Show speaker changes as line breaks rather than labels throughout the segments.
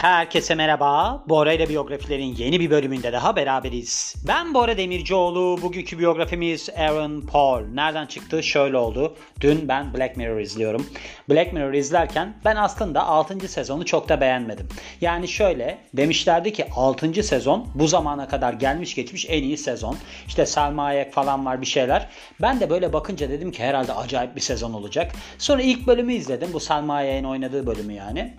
Herkese merhaba. Bora ile biyografilerin yeni bir bölümünde daha beraberiz. Ben Bora Demircioğlu. Bugünkü biyografimiz Aaron Paul. Nereden çıktı? Şöyle oldu. Dün ben Black Mirror izliyorum. Black Mirror izlerken ben aslında 6. sezonu çok da beğenmedim. Yani şöyle demişlerdi ki 6. sezon bu zamana kadar gelmiş geçmiş en iyi sezon. İşte Selma Hayek falan var bir şeyler. Ben de böyle bakınca dedim ki herhalde acayip bir sezon olacak. Sonra ilk bölümü izledim. Bu Selma Hayek'in oynadığı bölümü yani.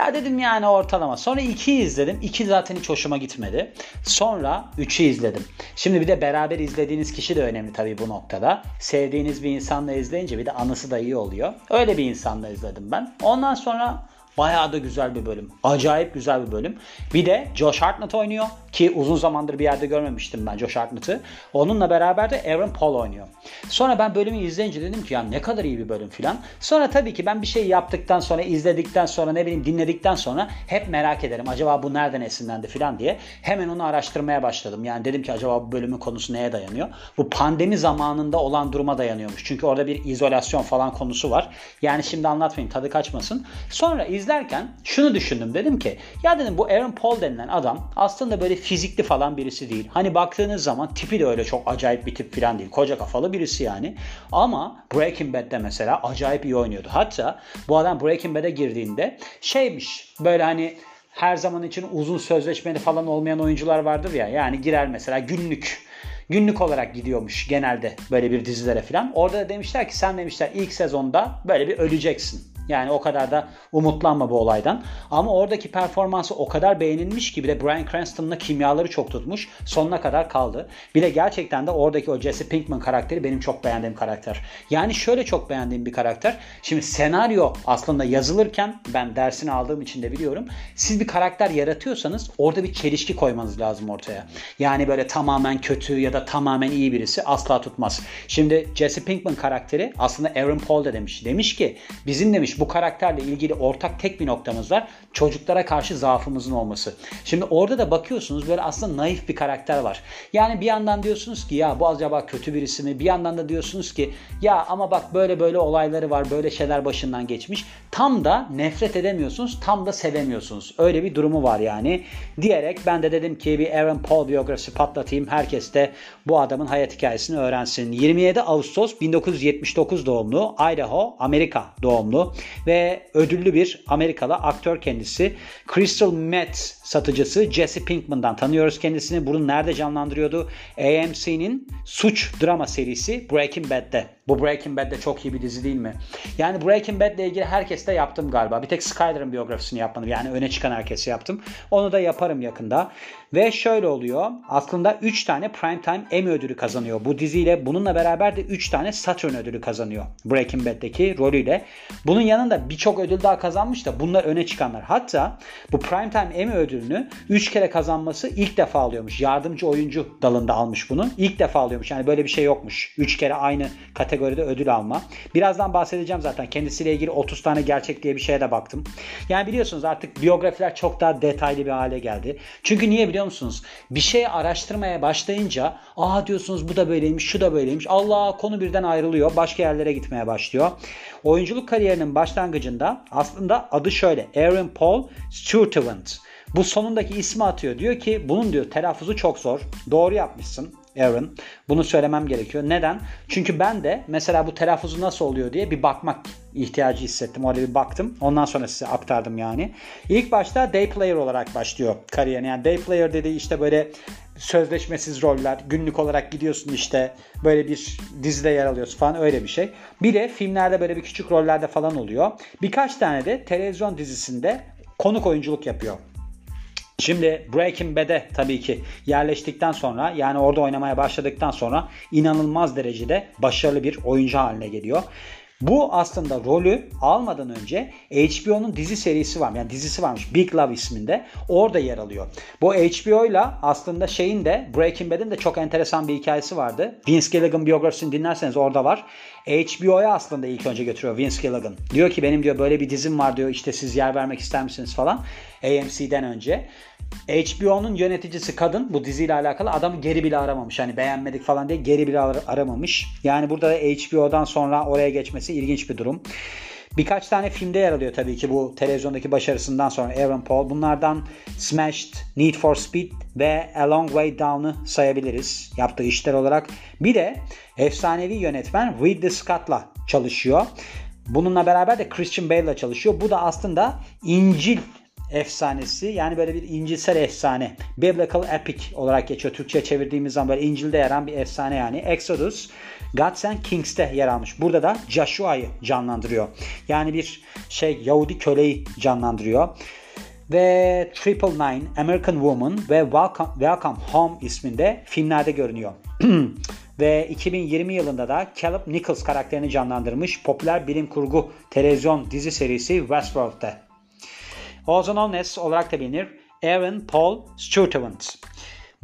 Ya dedim yani ortalama. Sonra 2'yi izledim. 2 zaten hiç hoşuma gitmedi. Sonra 3'ü izledim. Şimdi bir de beraber izlediğiniz kişi de önemli tabii bu noktada. Sevdiğiniz bir insanla izleyince bir de anısı da iyi oluyor. Öyle bir insanla izledim ben. Ondan sonra Bayağı da güzel bir bölüm. Acayip güzel bir bölüm. Bir de Josh Hartnett oynuyor ki uzun zamandır bir yerde görmemiştim ben Josh Hartnett'ı. Onunla beraber de Aaron Paul oynuyor. Sonra ben bölümü izleyince dedim ki ya ne kadar iyi bir bölüm filan. Sonra tabii ki ben bir şey yaptıktan sonra izledikten sonra ne bileyim dinledikten sonra hep merak ederim. Acaba bu nereden esinlendi filan diye. Hemen onu araştırmaya başladım. Yani dedim ki acaba bu bölümün konusu neye dayanıyor? Bu pandemi zamanında olan duruma dayanıyormuş. Çünkü orada bir izolasyon falan konusu var. Yani şimdi anlatmayayım tadı kaçmasın. Sonra izledim izlerken şunu düşündüm. Dedim ki ya dedim bu Aaron Paul denilen adam aslında böyle fizikli falan birisi değil. Hani baktığınız zaman tipi de öyle çok acayip bir tip falan değil. Koca kafalı birisi yani. Ama Breaking Bad'de mesela acayip iyi oynuyordu. Hatta bu adam Breaking Bad'e girdiğinde şeymiş böyle hani her zaman için uzun sözleşmeli falan olmayan oyuncular vardır ya. Yani girer mesela günlük günlük olarak gidiyormuş genelde böyle bir dizilere falan. Orada da demişler ki sen demişler ilk sezonda böyle bir öleceksin. Yani o kadar da umutlanma bu olaydan. Ama oradaki performansı o kadar beğenilmiş ki bir de Bryan Cranston'la kimyaları çok tutmuş. Sonuna kadar kaldı. Bir de gerçekten de oradaki o Jesse Pinkman karakteri benim çok beğendiğim karakter. Yani şöyle çok beğendiğim bir karakter. Şimdi senaryo aslında yazılırken ben dersini aldığım için de biliyorum. Siz bir karakter yaratıyorsanız orada bir çelişki koymanız lazım ortaya. Yani böyle tamamen kötü ya da tamamen iyi birisi asla tutmaz. Şimdi Jesse Pinkman karakteri aslında Aaron Paul da demiş. Demiş ki bizim demiş bu karakterle ilgili ortak tek bir noktamız var. Çocuklara karşı zaafımızın olması. Şimdi orada da bakıyorsunuz böyle aslında naif bir karakter var. Yani bir yandan diyorsunuz ki ya bu acaba kötü birisi mi? Bir yandan da diyorsunuz ki ya ama bak böyle böyle olayları var. Böyle şeyler başından geçmiş. Tam da nefret edemiyorsunuz. Tam da sevemiyorsunuz. Öyle bir durumu var yani. Diyerek ben de dedim ki bir Aaron Paul biyografisi patlatayım. Herkes de bu adamın hayat hikayesini öğrensin. 27 Ağustos 1979 doğumlu. Idaho, Amerika doğumlu ve ödüllü bir Amerikalı aktör kendisi. Crystal Meth satıcısı Jesse Pinkman'dan tanıyoruz kendisini. Bunu nerede canlandırıyordu? AMC'nin suç drama serisi Breaking Bad'de. Bu Breaking Bad'de çok iyi bir dizi değil mi? Yani Breaking Bad'le ilgili herkeste yaptım galiba. Bir tek Skyler'ın biyografisini yapmadım. Yani öne çıkan herkesi yaptım. Onu da yaparım yakında. Ve şöyle oluyor. Aslında 3 tane Primetime Emmy ödülü kazanıyor. Bu diziyle bununla beraber de 3 tane Saturn ödülü kazanıyor. Breaking Bad'deki rolüyle. Bunun yanında birçok ödül daha kazanmış da bunlar öne çıkanlar. Hatta bu Primetime Emmy ödülünü 3 kere kazanması ilk defa alıyormuş. Yardımcı oyuncu dalında almış bunu. İlk defa alıyormuş. Yani böyle bir şey yokmuş. 3 kere aynı kategoride ödül alma. Birazdan bahsedeceğim zaten. Kendisiyle ilgili 30 tane gerçek diye bir şeye de baktım. Yani biliyorsunuz artık biyografiler çok daha detaylı bir hale geldi. Çünkü niye biliyor musunuz? Bir şey araştırmaya başlayınca aa diyorsunuz bu da böyleymiş, şu da böyleymiş. Allah konu birden ayrılıyor. Başka yerlere gitmeye başlıyor. Oyunculuk kariyerinin başlangıcında aslında adı şöyle. Aaron Paul Sturtevant. Bu sonundaki ismi atıyor. Diyor ki bunun diyor telaffuzu çok zor. Doğru yapmışsın. Aaron. Bunu söylemem gerekiyor. Neden? Çünkü ben de mesela bu telaffuzu nasıl oluyor diye bir bakmak ihtiyacı hissettim. Orada bir baktım. Ondan sonra size aktardım yani. İlk başta day player olarak başlıyor kariyerine. Yani day player dediği işte böyle sözleşmesiz roller. Günlük olarak gidiyorsun işte böyle bir dizide yer alıyorsun falan öyle bir şey. Bir de filmlerde böyle bir küçük rollerde falan oluyor. Birkaç tane de televizyon dizisinde konuk oyunculuk yapıyor. Şimdi Breaking Bad'e tabii ki yerleştikten sonra yani orada oynamaya başladıktan sonra inanılmaz derecede başarılı bir oyuncu haline geliyor. Bu aslında rolü almadan önce HBO'nun dizi serisi var. Yani dizisi varmış Big Love isminde. Orada yer alıyor. Bu HBO ile aslında şeyin de Breaking Bad'in de çok enteresan bir hikayesi vardı. Vince Gilligan biyografisini dinlerseniz orada var. HBO'ya aslında ilk önce götürüyor Vince Gilligan. Diyor ki benim diyor böyle bir dizim var diyor işte siz yer vermek ister misiniz falan. AMC'den önce. HBO'nun yöneticisi kadın bu diziyle alakalı adamı geri bile aramamış. Hani beğenmedik falan diye geri bile aramamış. Yani burada da HBO'dan sonra oraya geçmesi ilginç bir durum. Birkaç tane filmde yer alıyor tabii ki bu televizyondaki başarısından sonra Aaron Paul. Bunlardan Smashed, Need for Speed ve A Long Way Down'ı sayabiliriz yaptığı işler olarak. Bir de efsanevi yönetmen Ridley Scott'la çalışıyor. Bununla beraber de Christian Bale'la çalışıyor. Bu da aslında İncil efsanesi yani böyle bir İncilsel efsane. Biblical epic olarak geçiyor. Türkçe çevirdiğimiz zaman böyle İncil'de yer alan bir efsane yani. Exodus Gods and Kings'te yer almış. Burada da Joshua'yı canlandırıyor. Yani bir şey Yahudi köleyi canlandırıyor. Ve Triple Nine, American Woman ve Welcome, Welcome Home isminde filmlerde görünüyor. ve 2020 yılında da Caleb Nichols karakterini canlandırmış popüler bilim kurgu televizyon dizi serisi Westworld'te. Also known as olarak da bilinir Aaron Paul Sturtevant.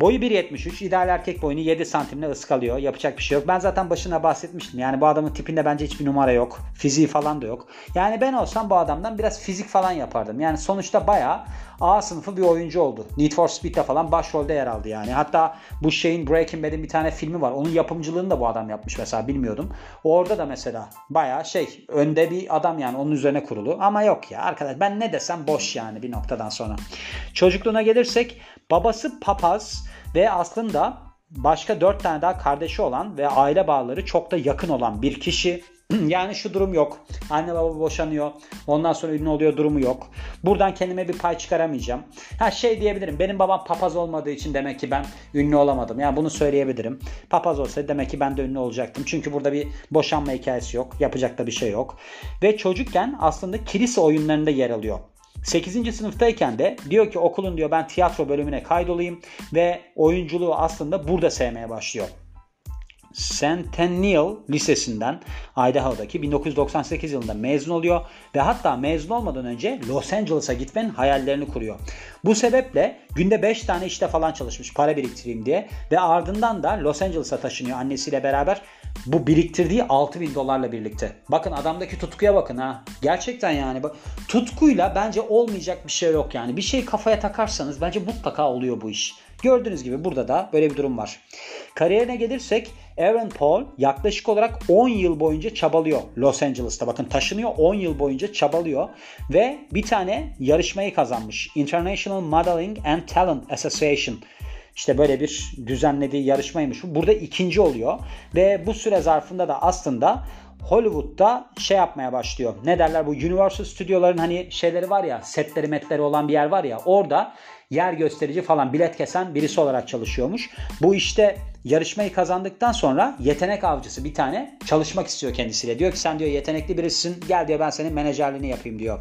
Boyu 1.73. ideal erkek boyunu 7 santimle ıskalıyor. Yapacak bir şey yok. Ben zaten başına bahsetmiştim. Yani bu adamın tipinde bence hiçbir numara yok. Fiziği falan da yok. Yani ben olsam bu adamdan biraz fizik falan yapardım. Yani sonuçta baya A sınıfı bir oyuncu oldu. Need for Speed'de falan başrolde yer aldı yani. Hatta bu şeyin Breaking Bad'in bir tane filmi var. Onun yapımcılığını da bu adam yapmış mesela bilmiyordum. Orada da mesela baya şey önde bir adam yani onun üzerine kurulu. Ama yok ya arkadaş ben ne desem boş yani bir noktadan sonra. Çocukluğuna gelirsek babası papaz ve aslında başka dört tane daha kardeşi olan ve aile bağları çok da yakın olan bir kişi. yani şu durum yok. Anne baba boşanıyor. Ondan sonra ünlü oluyor durumu yok. Buradan kendime bir pay çıkaramayacağım. Ha şey diyebilirim. Benim babam papaz olmadığı için demek ki ben ünlü olamadım. Yani bunu söyleyebilirim. Papaz olsaydı demek ki ben de ünlü olacaktım. Çünkü burada bir boşanma hikayesi yok. Yapacak da bir şey yok. Ve çocukken aslında kilise oyunlarında yer alıyor. 8. sınıftayken de diyor ki okulun diyor ben tiyatro bölümüne kaydolayım ve oyunculuğu aslında burada sevmeye başlıyor. Centennial Lisesi'nden Idaho'daki 1998 yılında mezun oluyor ve hatta mezun olmadan önce Los Angeles'a gitmenin hayallerini kuruyor. Bu sebeple günde 5 tane işte falan çalışmış para biriktireyim diye ve ardından da Los Angeles'a taşınıyor annesiyle beraber bu biriktirdiği 6000 dolarla birlikte. Bakın adamdaki tutkuya bakın ha. Gerçekten yani tutkuyla bence olmayacak bir şey yok yani. Bir şey kafaya takarsanız bence mutlaka oluyor bu iş. Gördüğünüz gibi burada da böyle bir durum var. Kariyerine gelirsek Aaron Paul yaklaşık olarak 10 yıl boyunca çabalıyor Los Angeles'ta. Bakın taşınıyor 10 yıl boyunca çabalıyor ve bir tane yarışmayı kazanmış. International Modeling and Talent Association işte böyle bir düzenlediği yarışmaymış. Burada ikinci oluyor ve bu süre zarfında da aslında Hollywood'da şey yapmaya başlıyor. Ne derler bu Universal Stüdyoların hani şeyleri var ya setleri metleri olan bir yer var ya orada yer gösterici falan bilet kesen birisi olarak çalışıyormuş. Bu işte yarışmayı kazandıktan sonra yetenek avcısı bir tane çalışmak istiyor kendisiyle. Diyor ki sen diyor yetenekli birisin gel diyor ben senin menajerliğini yapayım diyor.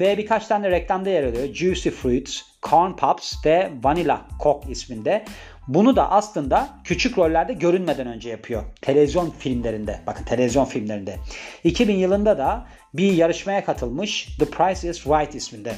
Ve birkaç tane reklamda yer alıyor. Juicy Fruits, Corn Pops ve Vanilla Coke isminde. Bunu da aslında küçük rollerde görünmeden önce yapıyor. Televizyon filmlerinde. Bakın televizyon filmlerinde. 2000 yılında da bir yarışmaya katılmış. The Price is Right isminde.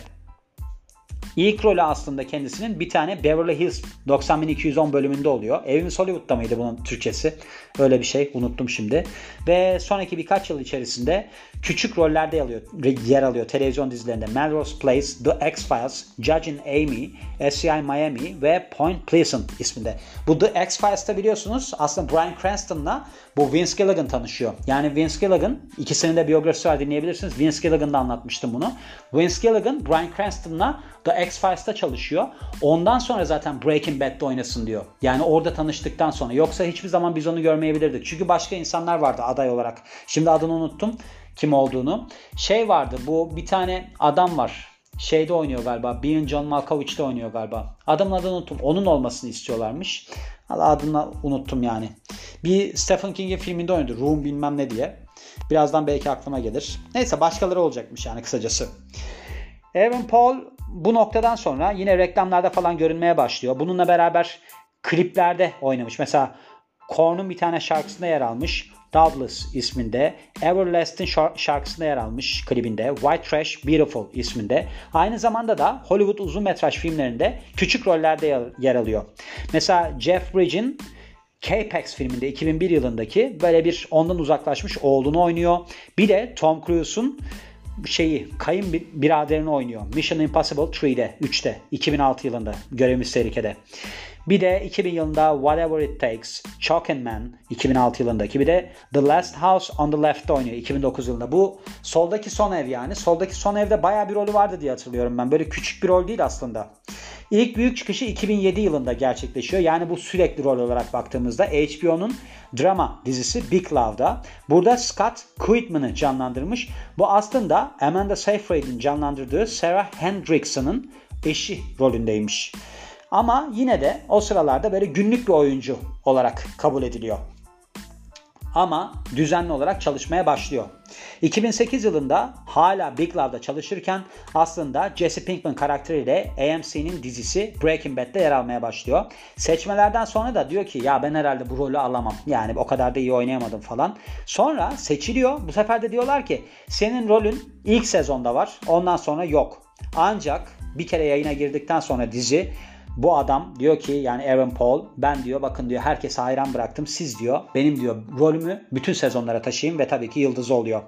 İlk rolü aslında kendisinin bir tane Beverly Hills 90210 bölümünde oluyor. Evimiz Hollywood'da mıydı bunun Türkçesi? Öyle bir şey unuttum şimdi. Ve sonraki birkaç yıl içerisinde küçük rollerde yer alıyor, yer alıyor televizyon dizilerinde. Melrose Place, The X-Files, Judge and Amy, SCI Miami ve Point Pleasant isminde. Bu The X-Files'ta biliyorsunuz aslında Bryan Cranston'la bu Vince Gilligan tanışıyor. Yani Vince Gilligan ikisinin de biyografisi var dinleyebilirsiniz. Vince Gilligan'da anlatmıştım bunu. Vince Gilligan Bryan Cranston'la The X-Files'ta çalışıyor. Ondan sonra zaten Breaking Bad'de oynasın diyor. Yani orada tanıştıktan sonra. Yoksa hiçbir zaman biz onu görmeyebilirdik. Çünkü başka insanlar vardı aday olarak. Şimdi adını unuttum kim olduğunu. Şey vardı bu bir tane adam var. Şeyde oynuyor galiba. Being John Malkovich'te oynuyor galiba. Adamın adını unuttum. Onun olmasını istiyorlarmış. Adını unuttum yani. Bir Stephen King'in filminde oynadı. Room bilmem ne diye. Birazdan belki aklıma gelir. Neyse başkaları olacakmış yani kısacası. Aaron Paul bu noktadan sonra yine reklamlarda falan görünmeye başlıyor. Bununla beraber kliplerde oynamış. Mesela Korn'un bir tane şarkısında yer almış. Douglas isminde. Everlasting şarkısında yer almış klibinde. White Trash Beautiful isminde. Aynı zamanda da Hollywood uzun metraj filmlerinde küçük rollerde yer alıyor. Mesela Jeff Bridges'in K-Pax filminde 2001 yılındaki böyle bir ondan uzaklaşmış oğlunu oynuyor. Bir de Tom Cruise'un şeyi kayın biraderini oynuyor. Mission Impossible 3'de 3'te 2006 yılında görevimiz tehlikede. Bir de 2000 yılında Whatever It Takes, Chalk Man 2006 yılındaki bir de The Last House on the Left'te oynuyor 2009 yılında. Bu soldaki son ev yani. Soldaki son evde baya bir rolü vardı diye hatırlıyorum ben. Böyle küçük bir rol değil aslında. İlk büyük çıkışı 2007 yılında gerçekleşiyor. Yani bu sürekli rol olarak baktığımızda HBO'nun drama dizisi Big Love'da. Burada Scott Quitman'ı canlandırmış. Bu aslında Amanda Seyfried'in canlandırdığı Sarah Hendrickson'ın eşi rolündeymiş. Ama yine de o sıralarda böyle günlük bir oyuncu olarak kabul ediliyor. Ama düzenli olarak çalışmaya başlıyor. 2008 yılında hala Big Love'da çalışırken aslında Jesse Pinkman karakteriyle AMC'nin dizisi Breaking Bad'de yer almaya başlıyor. Seçmelerden sonra da diyor ki ya ben herhalde bu rolü alamam. Yani o kadar da iyi oynayamadım falan. Sonra seçiliyor. Bu sefer de diyorlar ki senin rolün ilk sezonda var. Ondan sonra yok. Ancak bir kere yayına girdikten sonra dizi bu adam diyor ki yani Aaron Paul ben diyor bakın diyor herkese hayran bıraktım. Siz diyor benim diyor rolümü bütün sezonlara taşıyayım ve tabii ki yıldız oluyor.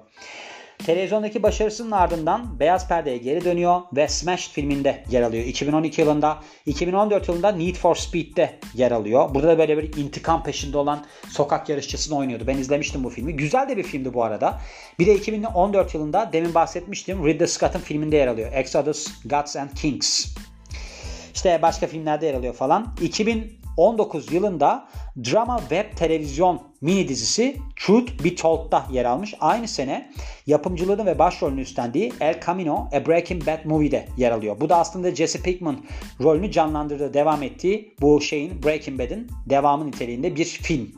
Televizyondaki başarısının ardından Beyaz Perde'ye geri dönüyor ve Smash filminde yer alıyor. 2012 yılında, 2014 yılında Need for Speed'de yer alıyor. Burada da böyle bir intikam peşinde olan sokak yarışçısını oynuyordu. Ben izlemiştim bu filmi. Güzel de bir filmdi bu arada. Bir de 2014 yılında demin bahsetmiştim Ridley Scott'ın filminde yer alıyor. Exodus, Gods and Kings. İşte başka filmlerde yer alıyor falan. 2019 yılında drama web televizyon mini dizisi Truth Be Told'da yer almış. Aynı sene yapımcılığını ve başrolünü üstlendiği El Camino A Breaking Bad Movie'de yer alıyor. Bu da aslında Jesse Pinkman rolünü canlandırdığı, devam ettiği bu şeyin Breaking Bad'in devamı niteliğinde bir film.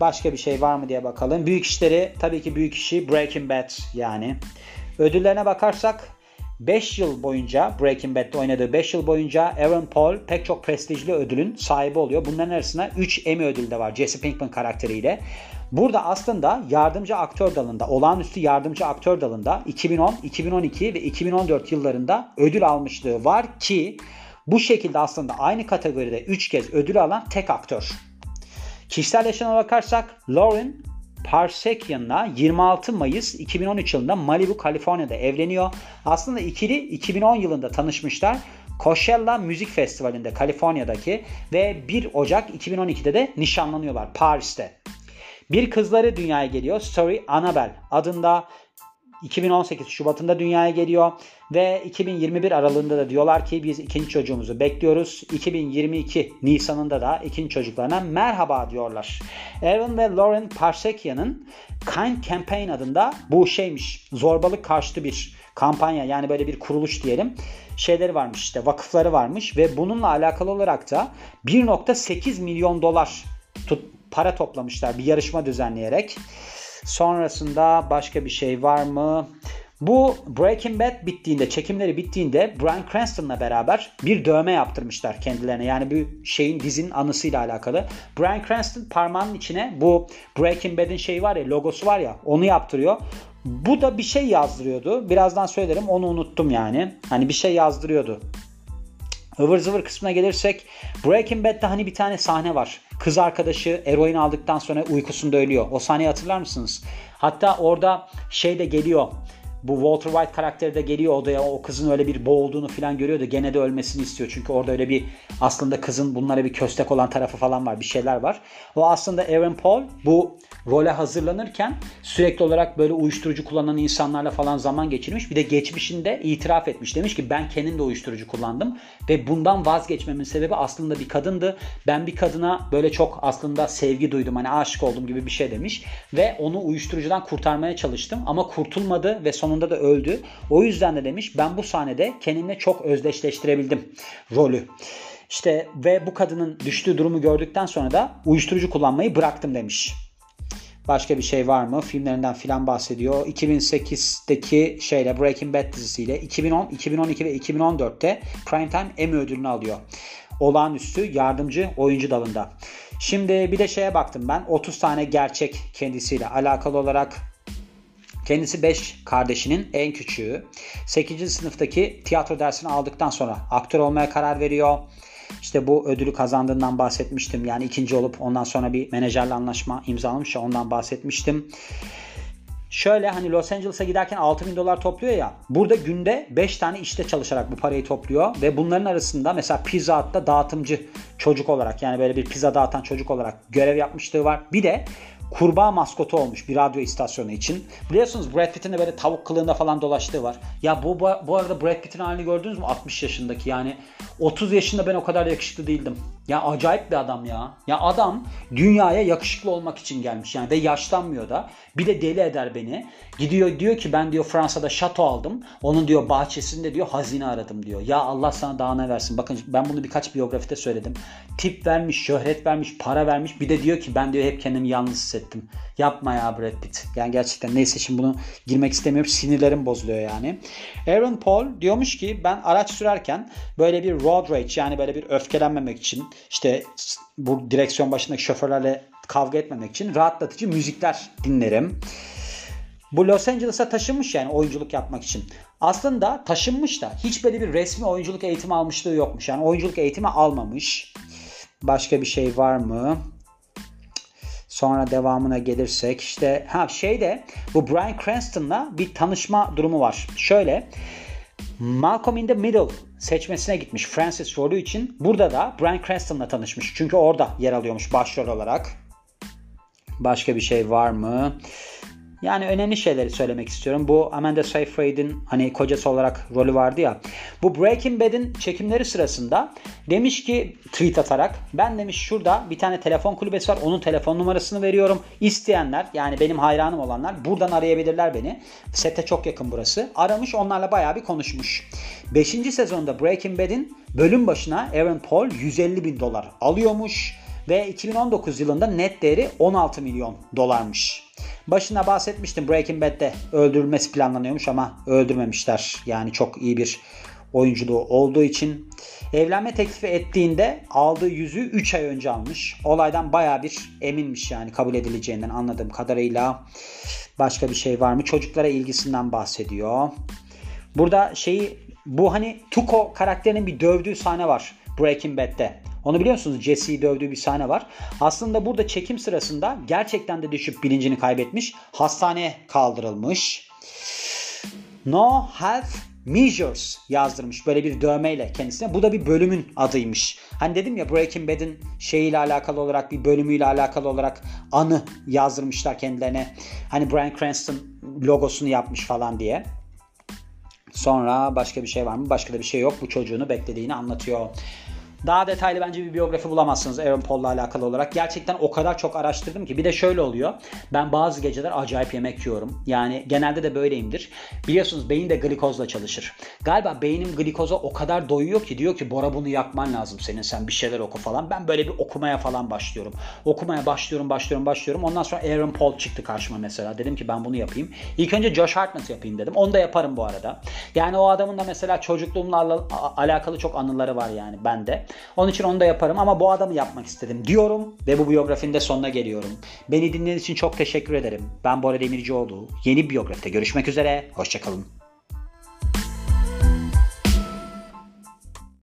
Başka bir şey var mı diye bakalım. Büyük işleri tabii ki büyük işi Breaking Bad yani. Ödüllerine bakarsak 5 yıl boyunca Breaking Bad'de oynadığı 5 yıl boyunca Aaron Paul pek çok prestijli ödülün sahibi oluyor. Bunların arasında 3 Emmy ödülü de var Jesse Pinkman karakteriyle. Burada aslında yardımcı aktör dalında, olağanüstü yardımcı aktör dalında 2010, 2012 ve 2014 yıllarında ödül almışlığı var ki bu şekilde aslında aynı kategoride 3 kez ödül alan tek aktör. Kişisel yaşamına bakarsak Lauren Parsekian'la 26 Mayıs 2013 yılında Malibu, Kaliforniya'da evleniyor. Aslında ikili 2010 yılında tanışmışlar. Coachella Müzik Festivali'nde Kaliforniya'daki ve 1 Ocak 2012'de de nişanlanıyorlar Paris'te. Bir kızları dünyaya geliyor. Story Annabelle adında 2018 Şubat'ında dünyaya geliyor ve 2021 aralığında da diyorlar ki biz ikinci çocuğumuzu bekliyoruz. 2022 Nisan'ında da ikinci çocuklarına merhaba diyorlar. Aaron ve Lauren Parsekian'ın Kind Campaign adında bu şeymiş zorbalık karşıtı bir kampanya yani böyle bir kuruluş diyelim şeyleri varmış işte vakıfları varmış ve bununla alakalı olarak da 1.8 milyon dolar tut, para toplamışlar bir yarışma düzenleyerek. Sonrasında başka bir şey var mı? Bu Breaking Bad bittiğinde, çekimleri bittiğinde Bryan Cranston'la beraber bir dövme yaptırmışlar kendilerine. Yani bir şeyin dizinin anısıyla alakalı. Bryan Cranston parmağının içine bu Breaking Bad'in şeyi var ya, logosu var ya, onu yaptırıyor. Bu da bir şey yazdırıyordu. Birazdan söylerim onu unuttum yani. Hani bir şey yazdırıyordu. Ivır zıvır kısmına gelirsek Breaking Bad'de hani bir tane sahne var. Kız arkadaşı eroin aldıktan sonra uykusunda ölüyor. O sahneyi hatırlar mısınız? Hatta orada şey de geliyor bu Walter White karakteri de geliyor odaya o kızın öyle bir boğulduğunu falan görüyor da gene de ölmesini istiyor. Çünkü orada öyle bir aslında kızın bunlara bir köstek olan tarafı falan var bir şeyler var. O aslında Aaron Paul bu role hazırlanırken sürekli olarak böyle uyuşturucu kullanan insanlarla falan zaman geçirmiş. Bir de geçmişinde itiraf etmiş. Demiş ki ben kendim de uyuşturucu kullandım ve bundan vazgeçmemin sebebi aslında bir kadındı. Ben bir kadına böyle çok aslında sevgi duydum hani aşık oldum gibi bir şey demiş ve onu uyuşturucudan kurtarmaya çalıştım ama kurtulmadı ve sonunda da öldü. O yüzden de demiş ben bu sahnede kendimle çok özdeşleştirebildim rolü. İşte ve bu kadının düştüğü durumu gördükten sonra da uyuşturucu kullanmayı bıraktım demiş. Başka bir şey var mı? Filmlerinden filan bahsediyor. 2008'deki şeyle Breaking Bad dizisiyle 2010, 2012 ve 2014'te Primetime Emmy ödülünü alıyor. Olağanüstü yardımcı oyuncu dalında. Şimdi bir de şeye baktım ben. 30 tane gerçek kendisiyle alakalı olarak Kendisi 5 kardeşinin en küçüğü. 8. sınıftaki tiyatro dersini aldıktan sonra aktör olmaya karar veriyor. İşte bu ödülü kazandığından bahsetmiştim. Yani ikinci olup ondan sonra bir menajerle anlaşma imzalamış ya ondan bahsetmiştim. Şöyle hani Los Angeles'a giderken 6 bin dolar topluyor ya. Burada günde 5 tane işte çalışarak bu parayı topluyor. Ve bunların arasında mesela Pizza Hut'ta dağıtımcı çocuk olarak yani böyle bir pizza dağıtan çocuk olarak görev yapmışlığı var. Bir de kurbağa maskotu olmuş bir radyo istasyonu için. Biliyorsunuz Brad Pitt'in de böyle tavuk kılığında falan dolaştığı var. Ya bu, bu, arada Brad Pitt'in halini gördünüz mü? 60 yaşındaki yani 30 yaşında ben o kadar yakışıklı değildim. Ya acayip bir adam ya. Ya adam dünyaya yakışıklı olmak için gelmiş yani ve yaşlanmıyor da. Bir de deli eder beni. Gidiyor diyor ki ben diyor Fransa'da şato aldım. Onun diyor bahçesinde diyor hazine aradım diyor. Ya Allah sana daha ne versin. Bakın ben bunu birkaç biyografide söyledim. Tip vermiş, şöhret vermiş, para vermiş. Bir de diyor ki ben diyor hep kendimi yalnız hissettim. Yapma ya Brad Pitt. Yani gerçekten neyse şimdi bunu girmek istemiyorum. Sinirlerim bozuluyor yani. Aaron Paul diyormuş ki ben araç sürerken böyle bir road rage yani böyle bir öfkelenmemek için işte bu direksiyon başındaki şoförlerle kavga etmemek için rahatlatıcı müzikler dinlerim. Bu Los Angeles'a taşınmış yani oyunculuk yapmak için. Aslında taşınmış da hiç böyle bir resmi oyunculuk eğitimi almışlığı yokmuş. Yani oyunculuk eğitimi almamış. Başka bir şey var mı? Sonra devamına gelirsek işte ha şeyde bu Brian Cranston'la bir tanışma durumu var. Şöyle Malcolm in the Middle seçmesine gitmiş Francis rolü için. Burada da Brian Cranston'la tanışmış. Çünkü orada yer alıyormuş başrol olarak. Başka bir şey var mı? Yani önemli şeyleri söylemek istiyorum. Bu Amanda Seyfried'in hani kocası olarak rolü vardı ya. Bu Breaking Bad'in çekimleri sırasında demiş ki tweet atarak ben demiş şurada bir tane telefon kulübesi var. Onun telefon numarasını veriyorum. İsteyenler yani benim hayranım olanlar buradan arayabilirler beni. Sete çok yakın burası. Aramış onlarla bayağı bir konuşmuş. 5. sezonda Breaking Bad'in bölüm başına Aaron Paul 150 bin dolar alıyormuş. Ve 2019 yılında net değeri 16 milyon dolarmış. Başına bahsetmiştim Breaking Bad'de öldürülmesi planlanıyormuş ama öldürmemişler. Yani çok iyi bir oyunculuğu olduğu için. Evlenme teklifi ettiğinde aldığı yüzüğü 3 ay önce almış. Olaydan baya bir eminmiş yani kabul edileceğinden anladığım kadarıyla. Başka bir şey var mı? Çocuklara ilgisinden bahsediyor. Burada şeyi bu hani Tuco karakterinin bir dövdüğü sahne var Breaking Bad'de. Onu biliyor musunuz? Jesse'yi dövdüğü bir sahne var. Aslında burada çekim sırasında gerçekten de düşüp bilincini kaybetmiş. Hastaneye kaldırılmış. No health measures yazdırmış böyle bir dövmeyle kendisine. Bu da bir bölümün adıymış. Hani dedim ya Breaking Bad'in şeyiyle alakalı olarak bir bölümüyle alakalı olarak anı yazdırmışlar kendilerine. Hani Bryan Cranston logosunu yapmış falan diye. Sonra başka bir şey var mı? Başka da bir şey yok. Bu çocuğunu beklediğini anlatıyor. Daha detaylı bence bir biyografi bulamazsınız Aaron Paul'la alakalı olarak. Gerçekten o kadar çok araştırdım ki. Bir de şöyle oluyor. Ben bazı geceler acayip yemek yiyorum. Yani genelde de böyleyimdir. Biliyorsunuz beyin de glikozla çalışır. Galiba beynim glikoza o kadar doyuyor ki diyor ki Bora bunu yakman lazım senin sen bir şeyler oku falan. Ben böyle bir okumaya falan başlıyorum. Okumaya başlıyorum başlıyorum başlıyorum. Ondan sonra Aaron Paul çıktı karşıma mesela. Dedim ki ben bunu yapayım. İlk önce Josh Hartnett yapayım dedim. Onu da yaparım bu arada. Yani o adamın da mesela çocukluğumla alakalı çok anıları var yani bende. Onun için onu da yaparım ama bu adamı yapmak istedim diyorum ve bu biyografinin de sonuna geliyorum. Beni dinlediğiniz için çok teşekkür ederim. Ben Bora Demircioğlu. Yeni biyografide görüşmek üzere. Hoşçakalın.